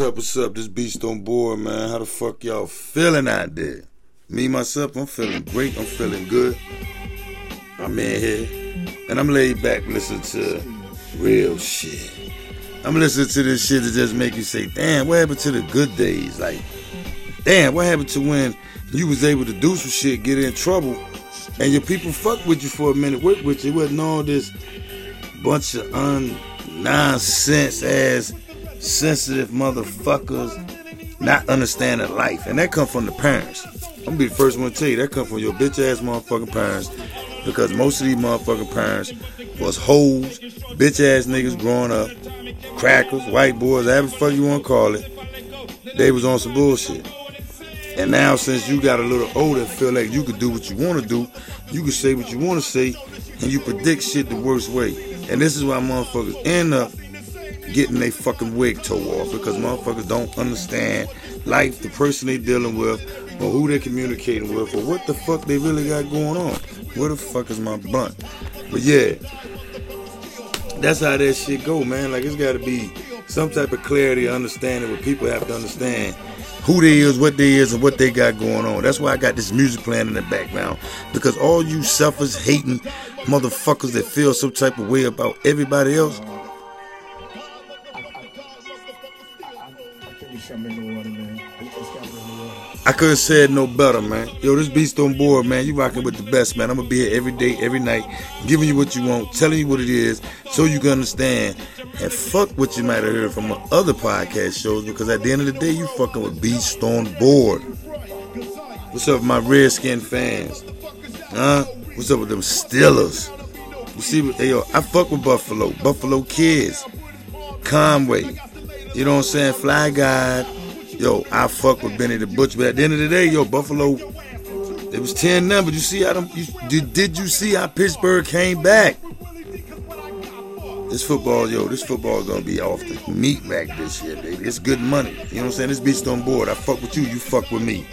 What's up, what's up? This Beast on board, man. How the fuck y'all feeling out there? Me, myself, I'm feeling great. I'm feeling good. I'm in here. And I'm laid back listening to real shit. I'm listening to this shit that just make you say, damn, what happened to the good days? Like, damn, what happened to when you was able to do some shit, get in trouble, and your people fuck with you for a minute, work with you. It wasn't all this bunch of un nonsense ass sensitive motherfuckers not understanding life. And that come from the parents. I'm gonna be the first one to tell you that come from your bitch ass motherfucking parents. Because most of these motherfucking parents was hoes, bitch ass niggas growing up, crackers, white boys, whatever the fuck you wanna call it. They was on some bullshit. And now since you got a little older feel like you could do what you wanna do, you can say what you wanna say, and you predict shit the worst way. And this is why motherfuckers end up getting their fucking wig tore off because motherfuckers don't understand life, the person they dealing with, or who they communicating with, or what the fuck they really got going on. Where the fuck is my blunt? But yeah, that's how that shit go, man. Like it's got to be some type of clarity, understanding what people have to understand who they is, what they is, and what they got going on. That's why I got this music playing in the background. Because all you selfish, hating motherfuckers that feel some type of way about everybody else, I couldn't have said no better, man. Yo, this beast on board, man. You rocking with the best, man. I'm gonna be here every day, every night, giving you what you want, telling you what it is, so you can understand. And fuck what you might have heard from other podcast shows, because at the end of the day, you fucking with Beast on board. What's up, my Redskin fans? Huh? What's up with them Steelers? You see, yo, I fuck with Buffalo, Buffalo kids, Conway. You know what I'm saying? Fly Guy yo, I fuck with Benny the Butcher. But at the end of the day, yo, Buffalo, it was 10 numbers. You see how them, you, did, did you see how Pittsburgh came back? This football, yo, this football is gonna be off the meat rack this year, baby. It's good money. You know what I'm saying? This beast on board. I fuck with you, you fuck with me.